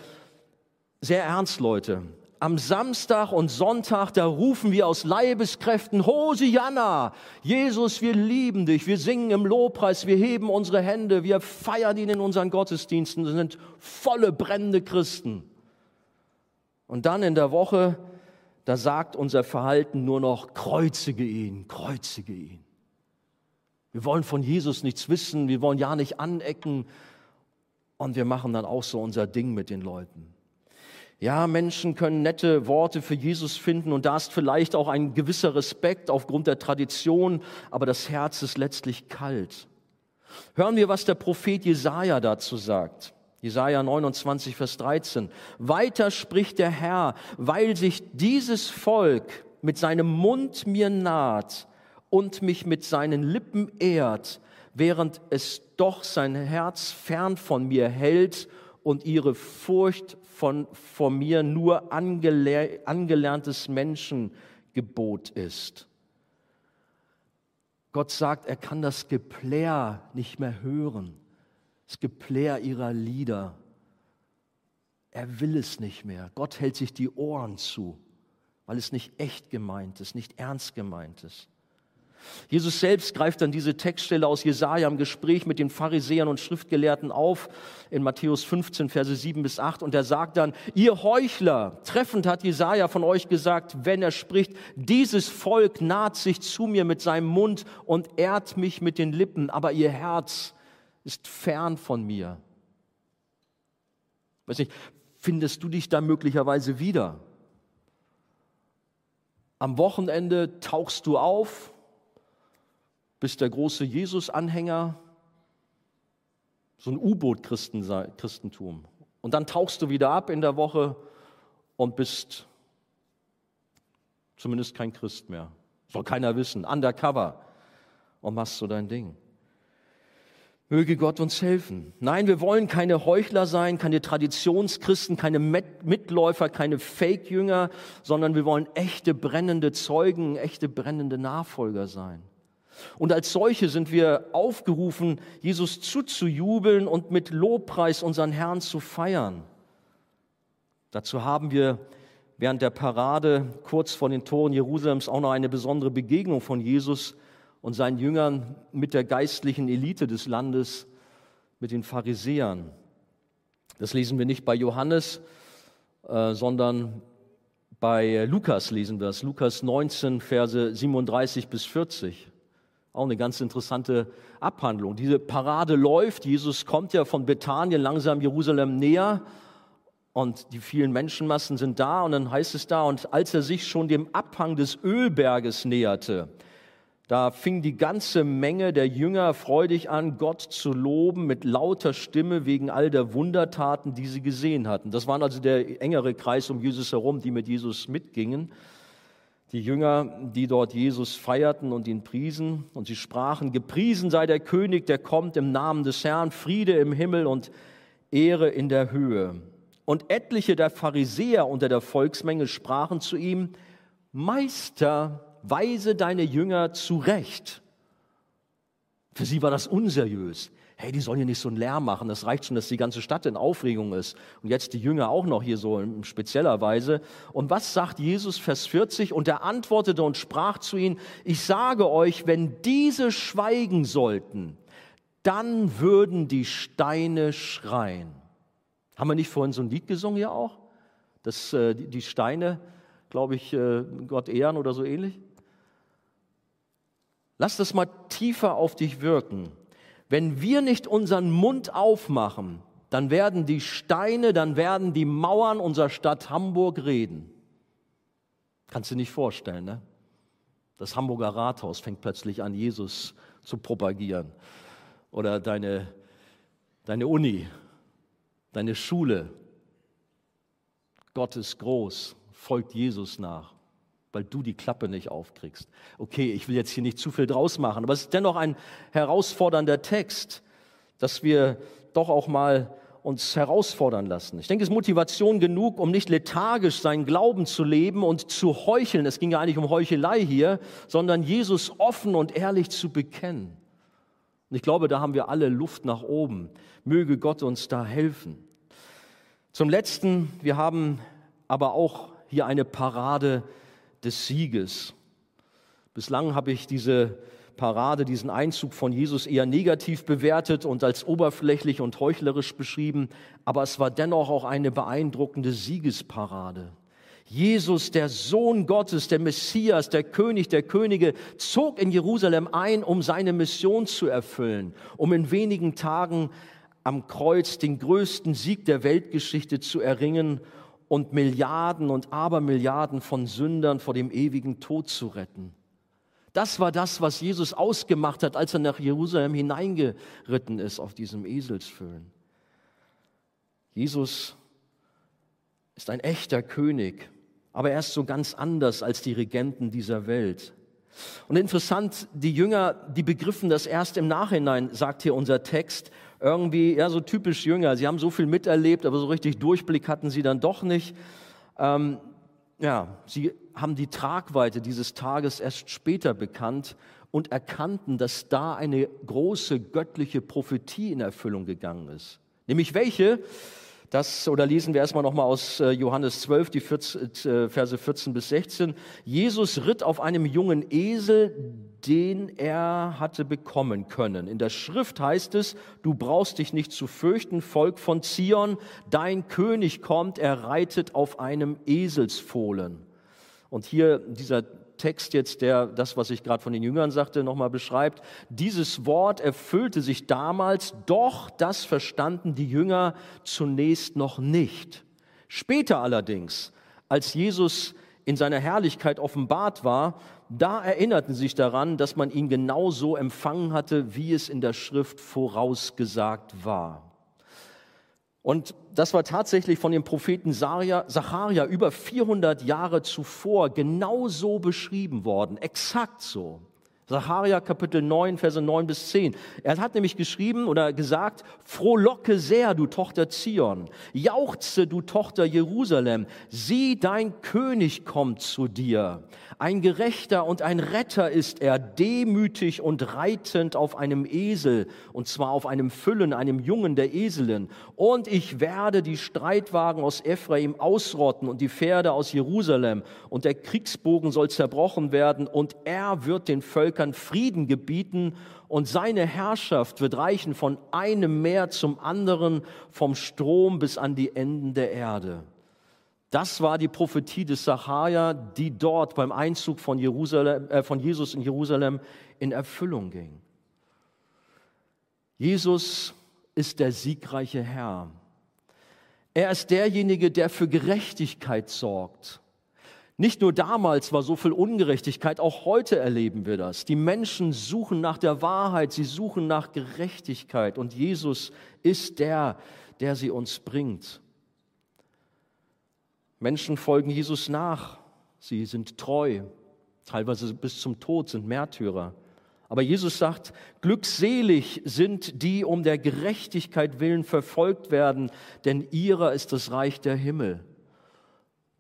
[SPEAKER 3] sehr ernst, Leute. Am Samstag und Sonntag, da rufen wir aus Leibeskräften, Hosianna, Jesus, wir lieben dich, wir singen im Lobpreis, wir heben unsere Hände, wir feiern ihn in unseren Gottesdiensten, wir sind volle brennende Christen. Und dann in der Woche, da sagt unser Verhalten nur noch, kreuzige ihn, kreuzige ihn. Wir wollen von Jesus nichts wissen, wir wollen ja nicht anecken und wir machen dann auch so unser Ding mit den Leuten. Ja, Menschen können nette Worte für Jesus finden und da ist vielleicht auch ein gewisser Respekt aufgrund der Tradition, aber das Herz ist letztlich kalt. Hören wir, was der Prophet Jesaja dazu sagt. Jesaja 29, Vers 13. Weiter spricht der Herr, weil sich dieses Volk mit seinem Mund mir naht und mich mit seinen Lippen ehrt, während es doch sein Herz fern von mir hält und ihre Furcht von, vor mir nur angele angelerntes Menschengebot ist. Gott sagt, er kann das Geplär nicht mehr hören, das Geplär ihrer Lieder. Er will es nicht mehr. Gott hält sich die Ohren zu, weil es nicht echt gemeint ist, nicht ernst gemeint ist. Jesus selbst greift dann diese Textstelle aus Jesaja im Gespräch mit den Pharisäern und Schriftgelehrten auf in Matthäus 15, Verse 7 bis 8. Und er sagt dann, ihr Heuchler, treffend hat Jesaja von euch gesagt, wenn er spricht, dieses Volk naht sich zu mir mit seinem Mund und ehrt mich mit den Lippen, aber ihr Herz ist fern von mir. Weiß nicht, findest du dich da möglicherweise wieder? Am Wochenende tauchst du auf, bist der große Jesus-Anhänger, so ein U-Boot-Christentum. Und dann tauchst du wieder ab in der Woche und bist zumindest kein Christ mehr. Soll keiner wissen. Undercover. Und machst so dein Ding. Möge Gott uns helfen. Nein, wir wollen keine Heuchler sein, keine Traditionschristen, keine Mitläufer, keine Fake-Jünger, sondern wir wollen echte brennende Zeugen, echte brennende Nachfolger sein. Und als solche sind wir aufgerufen, Jesus zuzujubeln und mit Lobpreis unseren Herrn zu feiern. Dazu haben wir während der Parade kurz vor den Toren Jerusalems auch noch eine besondere Begegnung von Jesus und seinen Jüngern mit der geistlichen Elite des Landes, mit den Pharisäern. Das lesen wir nicht bei Johannes, äh, sondern bei Lukas lesen wir es. Lukas 19, Verse 37 bis 40. Auch eine ganz interessante Abhandlung. Diese Parade läuft. Jesus kommt ja von Bethanien langsam Jerusalem näher und die vielen Menschenmassen sind da und dann heißt es da, und als er sich schon dem Abhang des Ölberges näherte, da fing die ganze Menge der Jünger freudig an, Gott zu loben mit lauter Stimme wegen all der Wundertaten, die sie gesehen hatten. Das waren also der engere Kreis um Jesus herum, die mit Jesus mitgingen die Jünger, die dort Jesus feierten und ihn priesen. Und sie sprachen, gepriesen sei der König, der kommt im Namen des Herrn, Friede im Himmel und Ehre in der Höhe. Und etliche der Pharisäer unter der Volksmenge sprachen zu ihm, Meister, weise deine Jünger zurecht. Für sie war das unseriös hey, die sollen hier nicht so einen Lärm machen, das reicht schon, dass die ganze Stadt in Aufregung ist. Und jetzt die Jünger auch noch hier so in spezieller Weise. Und was sagt Jesus, Vers 40? Und er antwortete und sprach zu ihnen, ich sage euch, wenn diese schweigen sollten, dann würden die Steine schreien. Haben wir nicht vorhin so ein Lied gesungen hier auch? Dass äh, die, Steine, glaube ich, äh, Gott ehren oder so ähnlich? Lass das mal tiefer auf dich wirken. Wenn wir nicht unseren Mund aufmachen, dann werden die Steine, dann werden die Mauern unserer Stadt Hamburg reden. Kannst du nicht vorstellen, ne? Das Hamburger Rathaus fängt plötzlich an, Jesus zu propagieren. Oder deine, deine Uni, deine Schule. Gott ist groß, folgt Jesus nach weil du die Klappe nicht aufkriegst. Okay, ich will jetzt hier nicht zu viel draus machen, aber es ist dennoch ein herausfordernder Text, dass wir doch auch mal uns herausfordern lassen. Ich denke, es ist Motivation genug, um nicht lethargisch seinen Glauben zu leben und zu heucheln. Es ging ja eigentlich um Heuchelei hier, sondern Jesus offen und ehrlich zu bekennen. Und ich glaube, da haben wir alle Luft nach oben. Möge Gott uns da helfen. Zum Letzten, wir haben aber auch hier eine Parade des Sieges. Bislang habe ich diese Parade, diesen Einzug von Jesus eher negativ bewertet und als oberflächlich und heuchlerisch beschrieben, aber es war dennoch auch eine beeindruckende Siegesparade. Jesus, der Sohn Gottes, der Messias, der König der Könige, zog in Jerusalem ein, um seine Mission zu erfüllen, um in wenigen Tagen am Kreuz den größten Sieg der Weltgeschichte zu erringen und Milliarden und Abermilliarden von Sündern vor dem ewigen Tod zu retten. Das war das, was Jesus ausgemacht hat, als er nach Jerusalem hineingeritten ist auf diesem Eselsfüllen. Jesus ist ein echter König, aber er ist so ganz anders als die Regenten dieser Welt. Und interessant, die Jünger, die begriffen das erst im Nachhinein, sagt hier unser Text. Irgendwie, ja, so typisch Jünger. Sie haben so viel miterlebt, aber so richtig Durchblick hatten sie dann doch nicht. Ähm, ja, sie haben die Tragweite dieses Tages erst später bekannt und erkannten, dass da eine große göttliche Prophetie in Erfüllung gegangen ist. Nämlich welche? Das, oder lesen wir erstmal nochmal aus äh, Johannes 12, die 14, äh, Verse 14 bis 16. Jesus ritt auf einem jungen Esel, den er hatte bekommen können. In der Schrift heißt es, du brauchst dich nicht zu fürchten, Volk von Zion, dein König kommt, er reitet auf einem Eselsfohlen. Und hier dieser Text jetzt, der das, was ich gerade von den Jüngern sagte, nochmal beschreibt. Dieses Wort erfüllte sich damals, doch das verstanden die Jünger zunächst noch nicht. Später allerdings, als Jesus in seiner Herrlichkeit offenbart war, da erinnerten sie sich daran, dass man ihn genauso empfangen hatte, wie es in der Schrift vorausgesagt war. Und das war tatsächlich von dem Propheten Zacharia über 400 Jahre zuvor genau so beschrieben worden, exakt so. Sacharja Kapitel 9, Verse 9 bis 10. Er hat nämlich geschrieben oder gesagt, frohlocke sehr, du Tochter Zion, jauchze, du Tochter Jerusalem, sieh, dein König kommt zu dir. Ein Gerechter und ein Retter ist er, demütig und reitend auf einem Esel, und zwar auf einem Füllen, einem Jungen der Eselin. Und ich werde die Streitwagen aus Ephraim ausrotten und die Pferde aus Jerusalem, und der Kriegsbogen soll zerbrochen werden, und er wird den Völkern Völkern Frieden gebieten und seine Herrschaft wird reichen von einem Meer zum anderen, vom Strom bis an die Enden der Erde. Das war die Prophetie des Sacharja, die dort beim Einzug von, äh, von Jesus in Jerusalem in Erfüllung ging. Jesus ist der siegreiche Herr. Er ist derjenige, der für Gerechtigkeit sorgt. Nicht nur damals war so viel Ungerechtigkeit, auch heute erleben wir das. Die Menschen suchen nach der Wahrheit, sie suchen nach Gerechtigkeit und Jesus ist der, der sie uns bringt. Menschen folgen Jesus nach, sie sind treu, teilweise bis zum Tod sind Märtyrer. Aber Jesus sagt, glückselig sind die um der Gerechtigkeit willen verfolgt werden, denn ihrer ist das Reich der Himmel.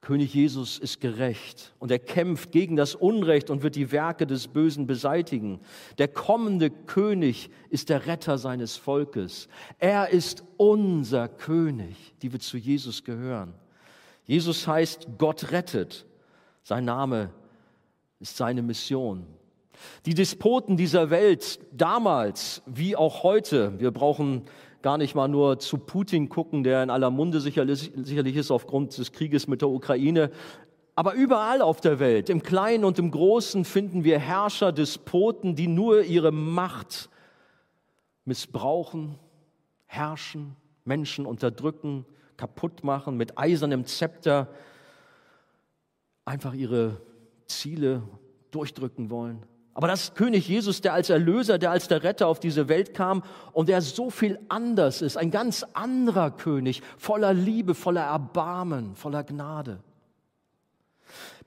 [SPEAKER 3] König Jesus ist gerecht und er kämpft gegen das Unrecht und wird die Werke des Bösen beseitigen. Der kommende König ist der Retter seines Volkes. Er ist unser König, die wir zu Jesus gehören. Jesus heißt Gott rettet. Sein Name ist seine Mission. Die Despoten dieser Welt damals wie auch heute, wir brauchen gar nicht mal nur zu Putin gucken, der in aller Munde sicherlich, ist aufgrund des Krieges mit der Ukraine. Aber überall auf der Welt, im Kleinen und im Großen, finden wir Herrscher, Despoten, die nur ihre Macht missbrauchen, herrschen, Menschen unterdrücken, kaputt machen, mit eisernem Zepter einfach ihre Ziele durchdrücken wollen. Aber das König Jesus, der als Erlöser, der als der Retter auf diese Welt kam und der so viel anders ist, ein ganz anderer König, voller Liebe, voller Erbarmen, voller Gnade.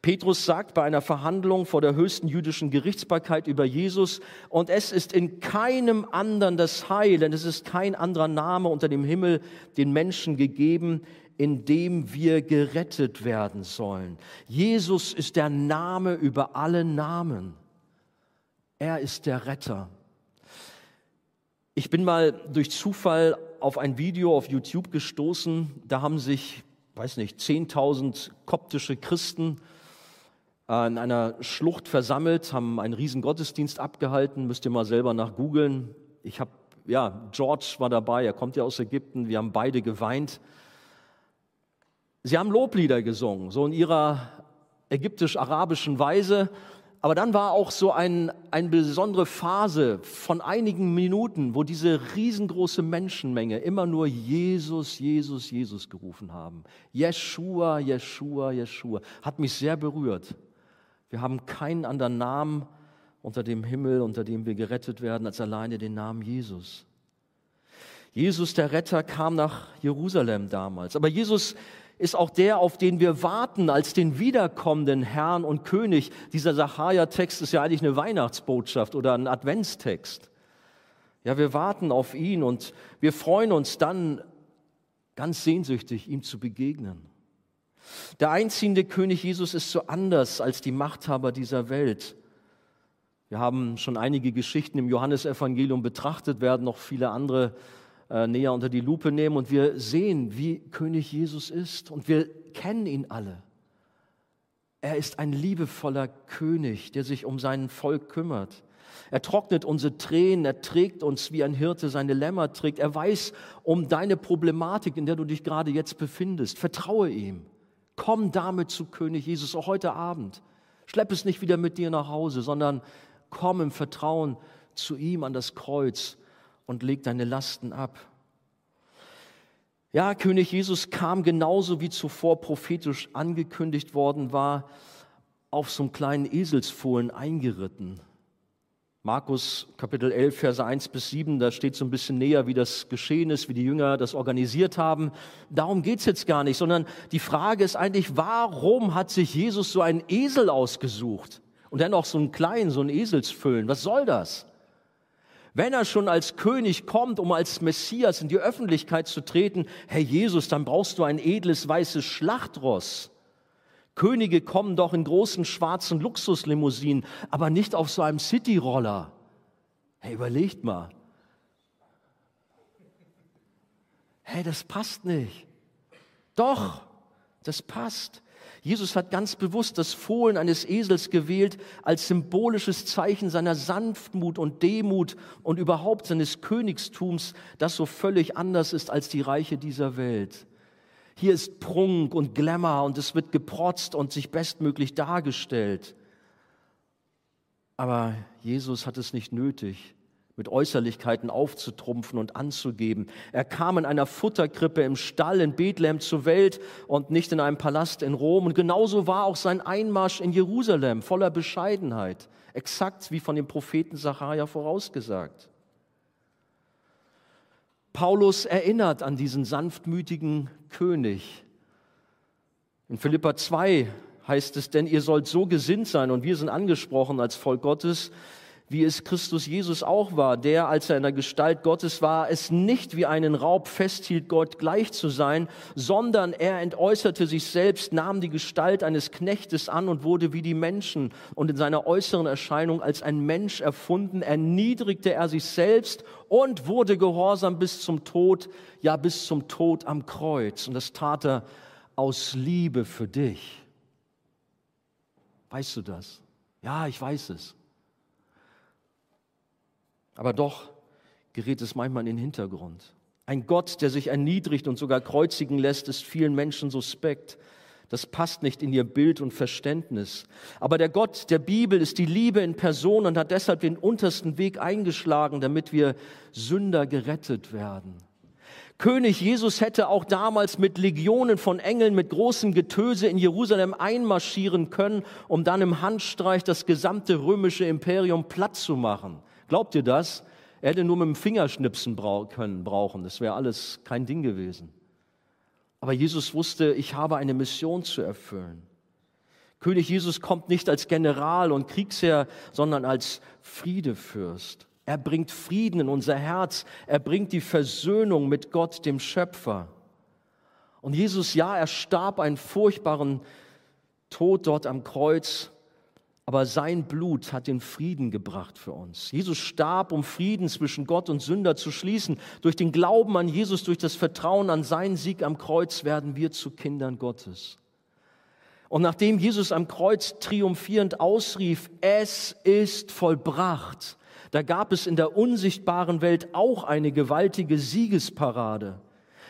[SPEAKER 3] Petrus sagt bei einer Verhandlung vor der höchsten jüdischen Gerichtsbarkeit über Jesus, und es ist in keinem anderen das Heil, denn es ist kein anderer Name unter dem Himmel den Menschen gegeben, in dem wir gerettet werden sollen. Jesus ist der Name über alle Namen. Er ist der Retter. Ich bin mal durch Zufall auf ein Video auf YouTube gestoßen. Da haben sich, weiß nicht, 10.000 koptische Christen äh, in einer Schlucht versammelt, haben einen riesen Gottesdienst abgehalten. Müsst ihr mal selber nach googeln. Ich habe, ja, George war dabei. Er kommt ja aus Ägypten. Wir haben beide geweint. Sie haben Loblieder gesungen, so in ihrer ägyptisch-arabischen Weise. Aber dann war auch so ein, eine besondere Phase von einigen Minuten, wo diese riesengroße Menschenmenge immer nur Jesus, Jesus, Jesus gerufen haben. Jeshua, Jeshua, Jeshua. Hat mich sehr berührt. Wir haben keinen anderen Namen unter dem Himmel, unter dem wir gerettet werden, als alleine den Namen Jesus. Jesus, der Retter, kam nach Jerusalem damals. Aber Jesus ist auch der, auf den wir warten als den wiederkommenden Herrn und König. Dieser Sacharja-Text ist ja eigentlich eine Weihnachtsbotschaft oder ein Adventstext. Ja, wir warten auf ihn und wir freuen uns dann ganz sehnsüchtig, ihm zu begegnen. Der einziehende König Jesus ist so anders als die Machthaber dieser Welt. Wir haben schon einige Geschichten im Johannesevangelium betrachtet, werden noch viele andere äh, näher unter die Lupe nehmen und wir sehen, wie König Jesus ist und wir kennen ihn alle. Er ist ein liebevoller König, der sich um sein Volk kümmert. Er trocknet unsere Tränen, er trägt uns, wie ein Hirte seine Lämmer trägt. Er weiß um deine Problematik, in der du dich gerade jetzt befindest. Vertraue ihm. Komm damit zu König Jesus, auch heute Abend. Schlepp es nicht wieder mit dir nach Hause, sondern komm im Vertrauen zu ihm an das Kreuz und leg deine Lasten ab. Ja, König Jesus kam genauso wie zuvor prophetisch angekündigt worden war, auf so einem kleinen Eselsfohlen eingeritten. Markus Kapitel 11, Verse 1 bis 7, da steht so ein bisschen näher, wie das geschehen ist, wie die Jünger das organisiert haben. Darum geht's jetzt gar nicht, sondern die Frage ist eigentlich, warum hat sich Jesus so einen Esel ausgesucht? Und dann auch so einen kleinen, so einen Eselsfüllen. Was soll das? Wenn er schon als König kommt, um als Messias in die Öffentlichkeit zu treten, Herr Jesus, dann brauchst du ein edles weißes Schlachtross. Könige kommen doch in großen schwarzen Luxuslimousinen, aber nicht auf so einem Cityroller. Hey, überlegt mal. Hey, das passt nicht. Doch, das passt. Jesus hat ganz bewusst das Fohlen eines Esels gewählt als symbolisches Zeichen seiner Sanftmut und Demut und überhaupt seines Königstums, das so völlig anders ist als die Reiche dieser Welt. Hier ist Prunk und Glamour und es wird geprotzt und sich bestmöglich dargestellt. Aber Jesus hat es nicht nötig, mit Äußerlichkeiten aufzutrumpfen und anzugeben. Er kam in einer Futterkrippe im Stall in Bethlehem zur Welt und nicht in einem Palast in Rom. Und genauso war auch sein Einmarsch in Jerusalem voller Bescheidenheit, exakt wie von dem Propheten Sacharja vorausgesagt. Paulus erinnert an diesen sanftmütigen König. In Philippa 2 heißt es, denn ihr sollt so gesinnt sein, und wir sind angesprochen als Volk Gottes, wie es Christus Jesus auch war, der, als er in der Gestalt Gottes war, es nicht wie einen Raub festhielt, Gott gleich zu sein, sondern er entäußerte sich selbst, nahm die Gestalt eines Knechtes an und wurde wie die Menschen und in seiner äußeren Erscheinung als ein Mensch erfunden, erniedrigte er sich selbst und wurde gehorsam bis zum Tod, ja bis zum Tod am Kreuz. Und das tat er aus Liebe für dich. Weißt du das? Ja, ich weiß es. Aber doch gerät es manchmal in den Hintergrund. Ein Gott, der sich erniedrigt und sogar kreuzigen lässt, ist vielen Menschen suspekt. Das passt nicht in ihr Bild und Verständnis. Aber der Gott der Bibel ist die Liebe in Person und hat deshalb den untersten Weg eingeschlagen, damit wir Sünder gerettet werden. König Jesus hätte auch damals mit Legionen von Engeln, mit großem Getöse in Jerusalem einmarschieren können, um dann im Handstreich das gesamte römische Imperium platt zu machen. Glaubt ihr das? Er hätte nur mit dem Fingerschnipsen können brauchen. Das wäre alles kein Ding gewesen. Aber Jesus wusste, ich habe eine Mission zu erfüllen. König Jesus kommt nicht als General und Kriegsherr, sondern als Friedefürst. Er bringt Frieden in unser Herz. Er bringt die Versöhnung mit Gott, dem Schöpfer. Und Jesus, ja, er starb einen furchtbaren Tod dort am Kreuz, aber sein Blut hat den Frieden gebracht für uns. Jesus starb, um Frieden zwischen Gott und Sünder zu schließen. Durch den Glauben an Jesus, durch das Vertrauen an seinen Sieg am Kreuz werden wir zu Kindern Gottes. Und nachdem Jesus am Kreuz triumphierend ausrief, es ist vollbracht, da gab es in der unsichtbaren Welt auch eine gewaltige Siegesparade.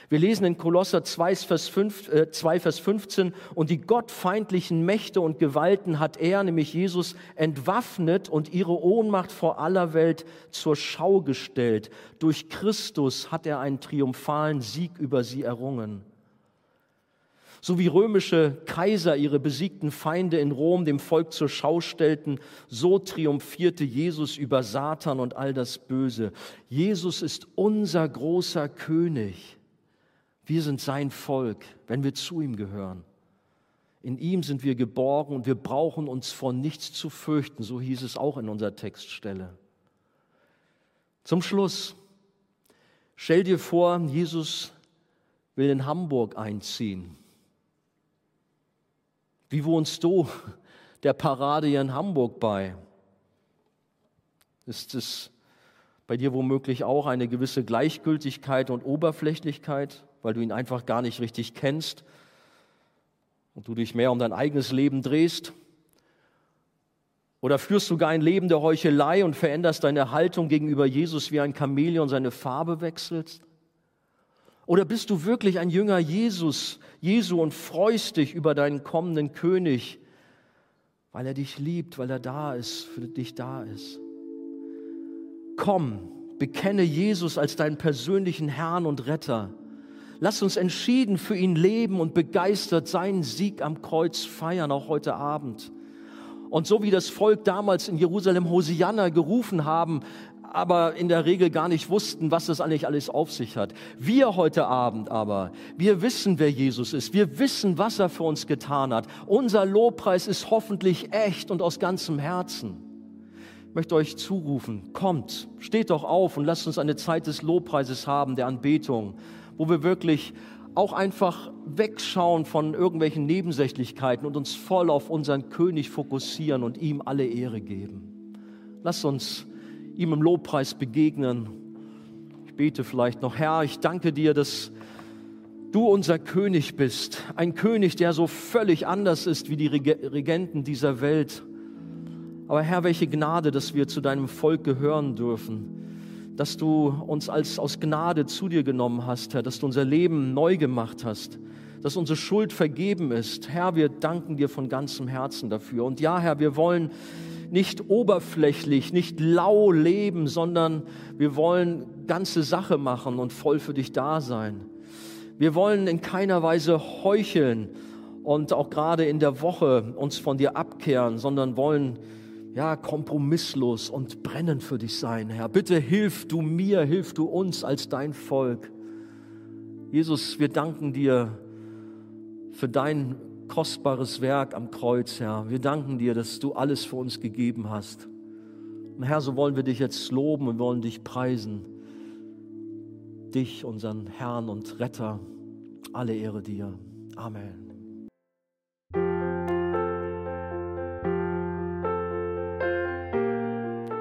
[SPEAKER 3] Wir lesen in Kolosser 2 Vers, 5, äh, 2, Vers 15, und die gottfeindlichen Mächte und Gewalten hat er, nämlich Jesus, entwaffnet und ihre Ohnmacht vor aller Welt zur Schau gestellt. Durch Christus hat er einen triumphalen Sieg über sie errungen. So wie römische Kaiser ihre besiegten Feinde in Rom dem Volk zur Schau stellten, so triumphierte Jesus über Satan und all das Böse. Jesus ist unser großer König. Wir sind sein Volk, wenn wir zu ihm gehören. In ihm sind wir geborgen und wir brauchen uns vor nichts zu fürchten, so hieß es auch in unserer Textstelle. Zum Schluss, stell dir vor, Jesus will in Hamburg einziehen. Wie wohnst du der Parade hier in Hamburg bei? Ist es bei dir womöglich auch eine gewisse Gleichgültigkeit und Oberflächlichkeit, weil du ihn einfach gar nicht richtig kennst und du dich mehr um dein eigenes Leben drehst? Oder führst du gar ein Leben der Heuchelei und veränderst deine Haltung gegenüber Jesus wie ein Chamäleon seine Farbe wechselst? Oder bist du wirklich ein Jünger Jesus, Jesu und freust dich über deinen kommenden König, weil er dich liebt, weil er da ist, für dich da ist? Komm, bekenne Jesus als deinen persönlichen Herrn und Retter. Lass uns entschieden für ihn leben und begeistert seinen Sieg am Kreuz feiern, auch heute Abend. Und so wie das Volk damals in Jerusalem Hosianna gerufen haben, aber in der Regel gar nicht wussten, was das eigentlich alles auf sich hat. Wir heute Abend aber, wir wissen, wer Jesus ist. Wir wissen, was er für uns getan hat. Unser Lobpreis ist hoffentlich echt und aus ganzem Herzen. Ich möchte euch zurufen, kommt, steht doch auf und lasst uns eine Zeit des Lobpreises haben, der Anbetung, wo wir wirklich auch einfach wegschauen von irgendwelchen Nebensächlichkeiten und uns voll auf unseren König fokussieren und ihm alle Ehre geben. Lasst uns ihm im Lobpreis begegnen. Ich bete vielleicht noch, Herr, ich danke dir, dass du unser König bist. Ein König, der so völlig anders ist wie die Regenten dieser Welt. Aber Herr, welche Gnade, dass wir zu deinem Volk gehören dürfen. Dass du uns als aus Gnade zu dir genommen hast, Herr, dass du unser Leben neu gemacht hast, dass unsere Schuld vergeben ist. Herr, wir danken dir von ganzem Herzen dafür. Und ja, Herr, wir wollen nicht oberflächlich, nicht lau leben, sondern wir wollen ganze Sache machen und voll für dich da sein. Wir wollen in keiner Weise heucheln und auch gerade in der Woche uns von dir abkehren, sondern wollen ja kompromisslos und brennend für dich sein, Herr. Bitte hilf du mir, hilf du uns als dein Volk. Jesus, wir danken dir für dein kostbares Werk am Kreuz, Herr. Wir danken dir, dass du alles für uns gegeben hast. Und Herr, so wollen wir dich jetzt loben und wollen dich preisen. Dich, unseren Herrn und Retter. Alle Ehre dir. Amen.